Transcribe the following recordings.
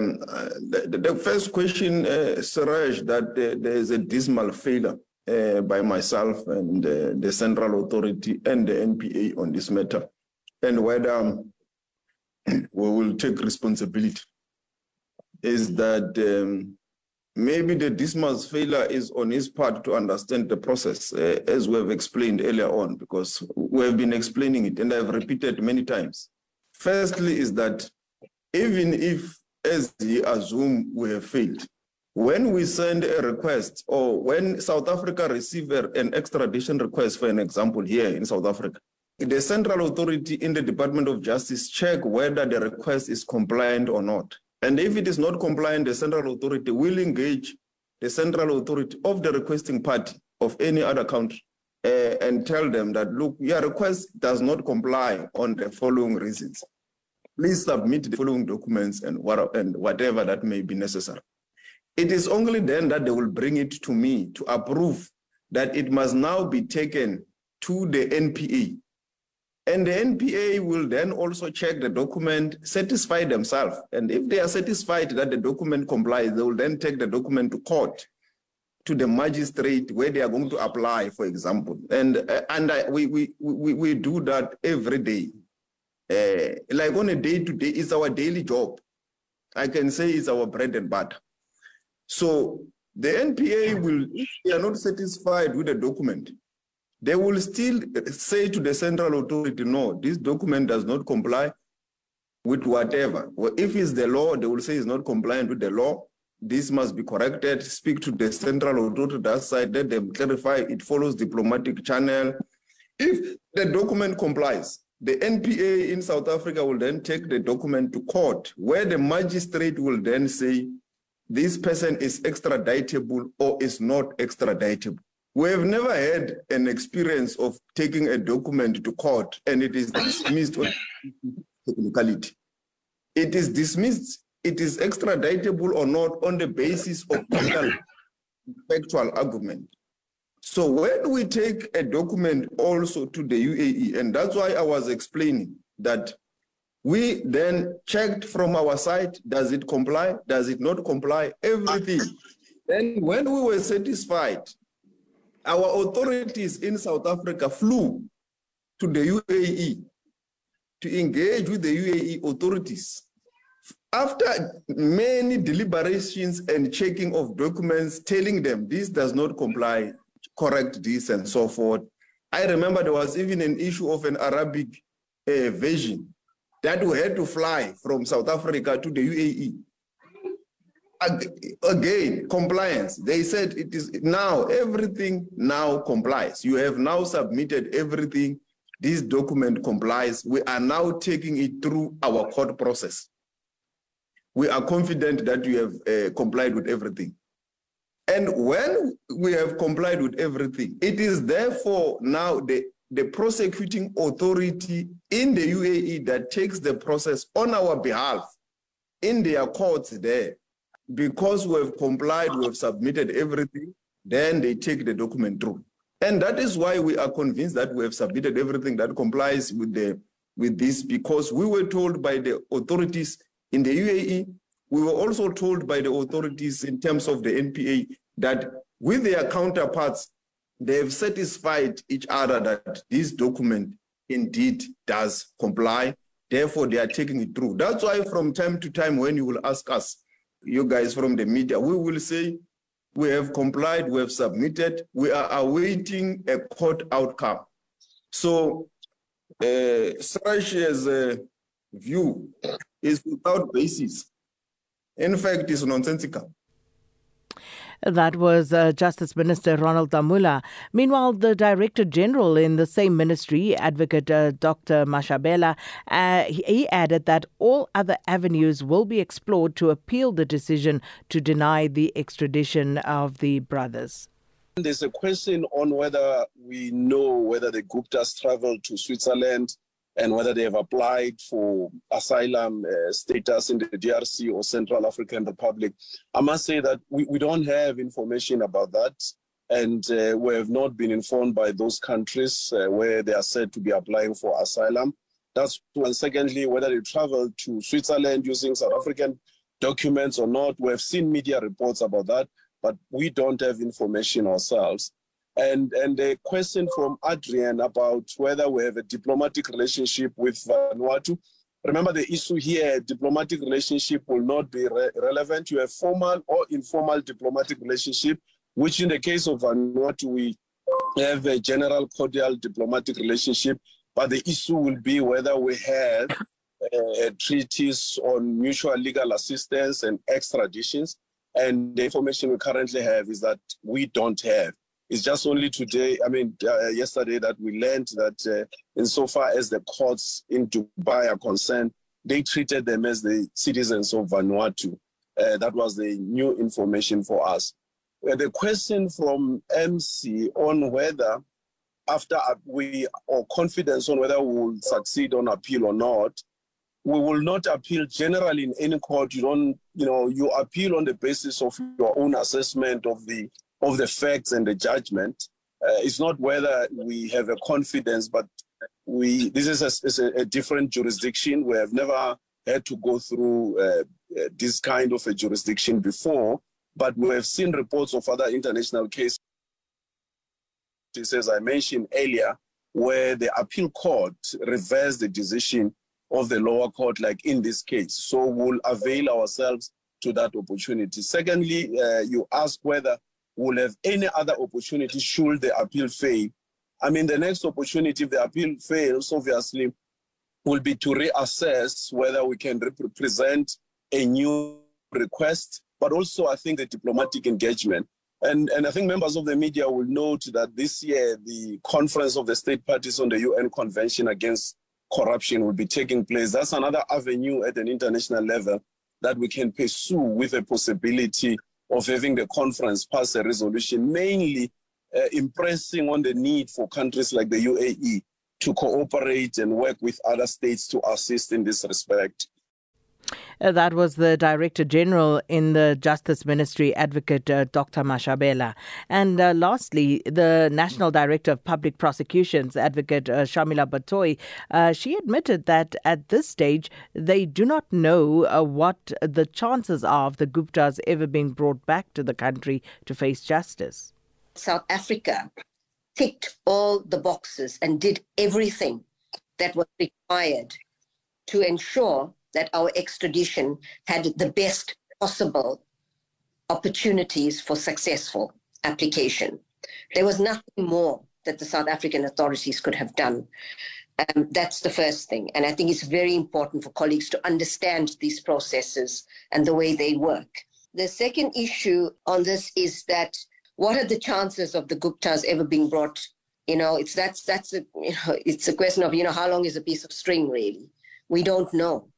Um, the, the, first question, uh, Suraj, that uh, there is a dismal failure uh, by myself and uh, the Central Authority and the NPA on this matter, and whether um, we will take responsibility, is that um, maybe the dismal failure is on his part to understand the process, uh, as we have explained earlier on, because we have been explaining it and I've repeated many times. Firstly, is that even if, as he assumed, we have failed, when we send a request or when South Africa receive an extradition request, for an example, here in South Africa, the central authority in the Department of Justice check whether the request is compliant or not. And if it is not compliant, the central authority will engage the central authority of the requesting party of any other country uh, and tell them that, look, your request does not comply on the following reasons. Please submit the following documents and, what, and whatever that may be necessary. It is only then that they will bring it to me to approve that it must now be taken to the NPA and the NPA will then also check the document, satisfy themselves. And if they are satisfied that the document complies, they will then take the document to court, to the magistrate where they are going to apply, for example. And, uh, and I, we, we, we, we do that every day. Uh, like on a day to day, it's our daily job. I can say it's our bread and butter. So the NPA will, if they are not satisfied with the document, they will still say to the central authority, no, this document does not comply with whatever. Well, if it's the law, they will say it's not compliant with the law. This must be corrected. Speak to the central authority that side, let them clarify it follows diplomatic channel. If the document complies, the NPA in South Africa will then take the document to court, where the magistrate will then say, this person is extraditable or is not extraditable. We have never had an experience of taking a document to court and it is dismissed on technicality. It is dismissed, it is extraditable or not on the basis of legal factual argument. So when we take a document also to the UAE, and that's why I was explaining that we then checked from our side, does it comply? Does it not comply? Everything. Then when we were satisfied our authorities in South Africa flew to the UAE to engage with the UAE authorities. After many deliberations and checking of documents, telling them this does not comply, correct this and so forth. I remember there was even an issue of an Arabic uh, version that we had to fly from South Africa to the UAE again compliance. They said it is now everything now complies. You have now submitted everything. This document complies. We are now taking it through our court process. We are confident that you have uh, complied with everything and when we have complied with everything it is therefore now the the prosecuting authority in the UAE that takes the process on our behalf in their courts there because we have complied, we have submitted everything, then they take the document through. And that is why we are convinced that we have submitted everything that complies with the with this, because we were told by the authorities in the UAE, we were also told by the authorities in terms of the NPA that with their counterparts, they have satisfied each other that this document indeed does comply. Therefore, they are taking it through. That's why from time to time, when you will ask us, you guys from the media, we will say we have complied, we have submitted, we are awaiting a court outcome. So uh, Sarash's uh, view is without basis. In fact, it's nonsensical. That was uh, Justice Minister Ronald Lamola. Meanwhile, the Director General in the same ministry, Advocate uh, Dr. Mashabane, uh, he added that all other avenues will be explored to appeal the decision to deny the extradition of the brothers. There's a question on whether we know whether the Guptas traveled to Switzerland and whether they have applied for asylum uh, status in the DRC or Central African Republic. I must say that we, we don't have information about that. And uh, we have not been informed by those countries uh, where they are said to be applying for asylum. That's one. Secondly, whether they traveled to Switzerland using South African documents or not. We have seen media reports about that, but we don't have information ourselves. And and a question from Adrian about whether we have a diplomatic relationship with Vanuatu. Remember the issue here, diplomatic relationship will not be re- relevant. You have formal or informal diplomatic relationship, which in the case of Vanuatu, we have a general cordial diplomatic relationship. But the issue will be whether we have uh, treaties on mutual legal assistance and extraditions. And the information we currently have is that we don't have. It's just only today, I mean, uh, yesterday, that we learned that uh, insofar as the courts in Dubai are concerned, they treated them as the citizens of Vanuatu. Uh, that was the new information for us. Uh, the question from MC on whether, after we, or confidence on whether we will succeed on appeal or not, we will not appeal generally in any court. You don't, you know, you appeal on the basis of your own assessment of the of the facts and the judgment. Uh, it's not whether we have a confidence, but we this is a, is a, a different jurisdiction. We have never had to go through uh, uh, this kind of a jurisdiction before, but we have seen reports of other international cases, as I mentioned earlier, where the appeal court reversed the decision of the lower court, like in this case. So we'll avail ourselves to that opportunity. Secondly, uh, you ask whether will have any other opportunity should the appeal fail. I mean, the next opportunity, if the appeal fails, obviously, will be to reassess whether we can represent a new request, but also I think the diplomatic engagement. And, and I think members of the media will note that this year the conference of the state parties on the UN Convention Against Corruption will be taking place. That's another avenue at an international level that we can pursue with a possibility of having the conference pass a resolution, mainly uh, impressing on the need for countries like the UAE to cooperate and work with other states to assist in this respect. Uh, that was the Director General in the Justice Ministry, Advocate uh, Dr. Mashabane. And uh, lastly, the National Director of Public Prosecutions, Advocate uh, Shamila Batohi, uh, she admitted that at this stage they do not know what the chances are of the Guptas ever being brought back to the country to face justice. South Africa ticked all the boxes and did everything that was required to ensure that our extradition had the best possible opportunities for successful application. There was nothing more that the South African authorities could have done. Um, that's the first thing. And I think it's very important for colleagues to understand these processes and the way they work. The second issue on this is that what are the chances of the Guptas ever being brought? You know, it's that's that's a you know, it's a question of you know how long is a piece of string really? We don't know.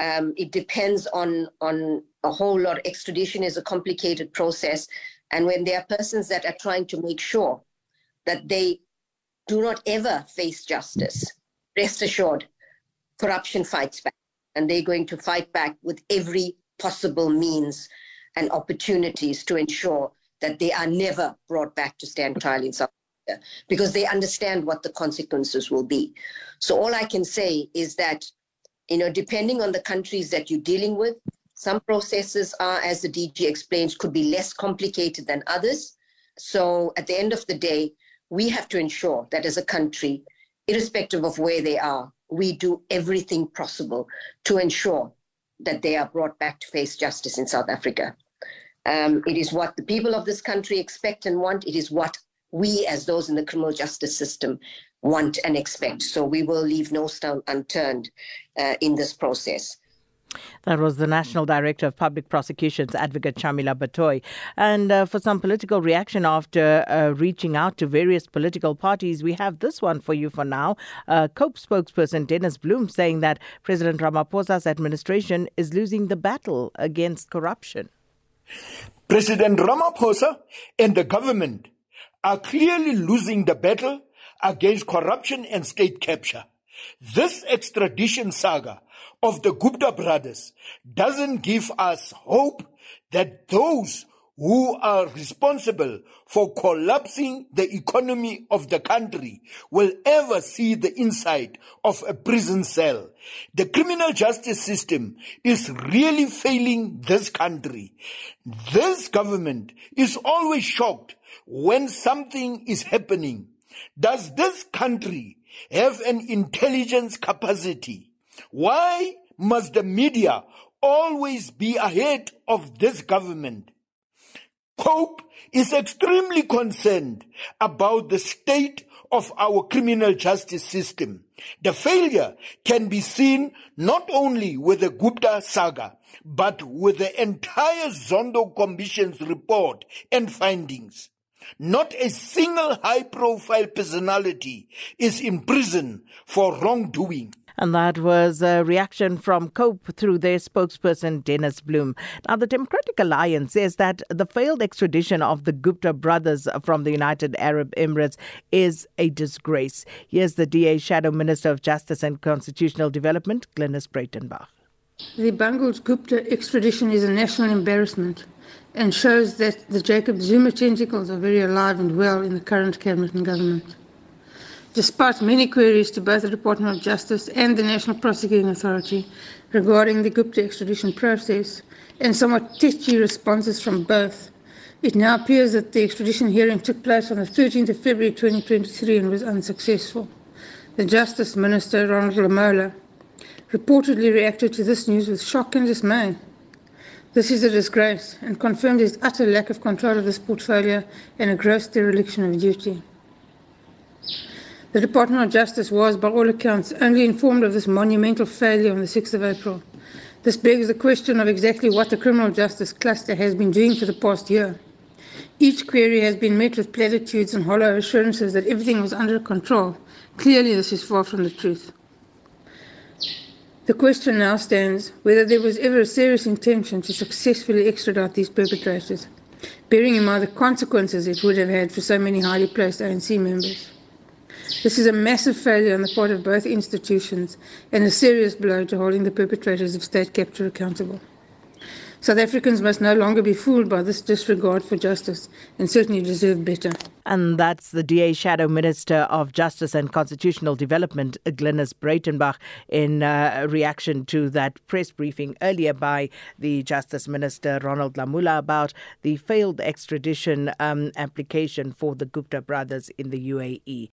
Um, it depends on on a whole lot. Extradition is a complicated process, and when there are persons that are trying to make sure that they do not ever face justice, rest assured, corruption fights back, and they're going to fight back with every possible means and opportunities to ensure that they are never brought back to stand trial in South Africa because they understand what the consequences will be. So all I can say is that you know, depending on the countries that you're dealing with, some processes are, as the DG explains, could be less complicated than others. So at the end of the day, we have to ensure that as a country, irrespective of where they are, we do everything possible to ensure that they are brought back to face justice in South Africa. Um, it is what the people of this country expect and want. It is what we, as those in the criminal justice system, want and expect. So we will leave no stone unturned uh, in this process. That was the National Director of Public Prosecutions, Advocate Shamila Batohi. And uh, for some political reaction after uh, reaching out to various political parties, we have this one for you for now. Uh, COPE spokesperson Dennis Bloom saying that President Ramaphosa's administration is losing the battle against corruption. President Ramaphosa and the government are clearly losing the battle against corruption and state capture. This extradition saga of the Gupta brothers doesn't give us hope that those who are responsible for collapsing the economy of the country will ever see the inside of a prison cell. The criminal justice system is really failing this country. This government is always shocked when something is happening. Does this country have an intelligence capacity? Why must the media always be ahead of this government? COPE is extremely concerned about the state of our criminal justice system. The failure can be seen not only with the Gupta saga, but with the entire Zondo Commission's report and findings. Not a single high profile personality is in prison for wrongdoing. And that was a reaction from COPE through their spokesperson, Dennis Bloom. Now, the Democratic Alliance says that the failed extradition of the Gupta brothers from the United Arab Emirates is a disgrace. Here's the DA Shadow Minister of Justice and Constitutional Development, Glynis Breitenbach. The bungled Gupta extradition is a national embarrassment and shows that the Jacob Zuma tentacles are very alive and well in the current cabinet and government. Despite many queries to both the Department of Justice and the National Prosecuting Authority regarding the Gupta extradition process, and somewhat tetchy responses from both, it now appears that the extradition hearing took place on the 13th of February 2023 and was unsuccessful. The Justice Minister, Ronald Lamola, reportedly reacted to this news with shock and dismay. This is a disgrace and confirmed his utter lack of control of this portfolio and a gross dereliction of duty. The Department of Justice was, by all accounts, only informed of this monumental failure on the 6th of April. This begs the question of exactly what the criminal justice cluster has been doing for the past year. Each query has been met with platitudes and hollow assurances that everything was under control. Clearly, this is far from the truth. The question now stands whether there was ever a serious intention to successfully extradite these perpetrators, bearing in mind the consequences it would have had for so many highly placed ANC members. This is a massive failure on the part of both institutions and a serious blow to holding the perpetrators of state capture accountable. South Africans must no longer be fooled by this disregard for justice and certainly deserve better. And that's the DA Shadow Minister of Justice and Constitutional Development, Glynis Breitenbach, in uh, reaction to that press briefing earlier by the Justice Minister, Ronald Lamola, about the failed extradition um, application for the Gupta brothers in the UAE.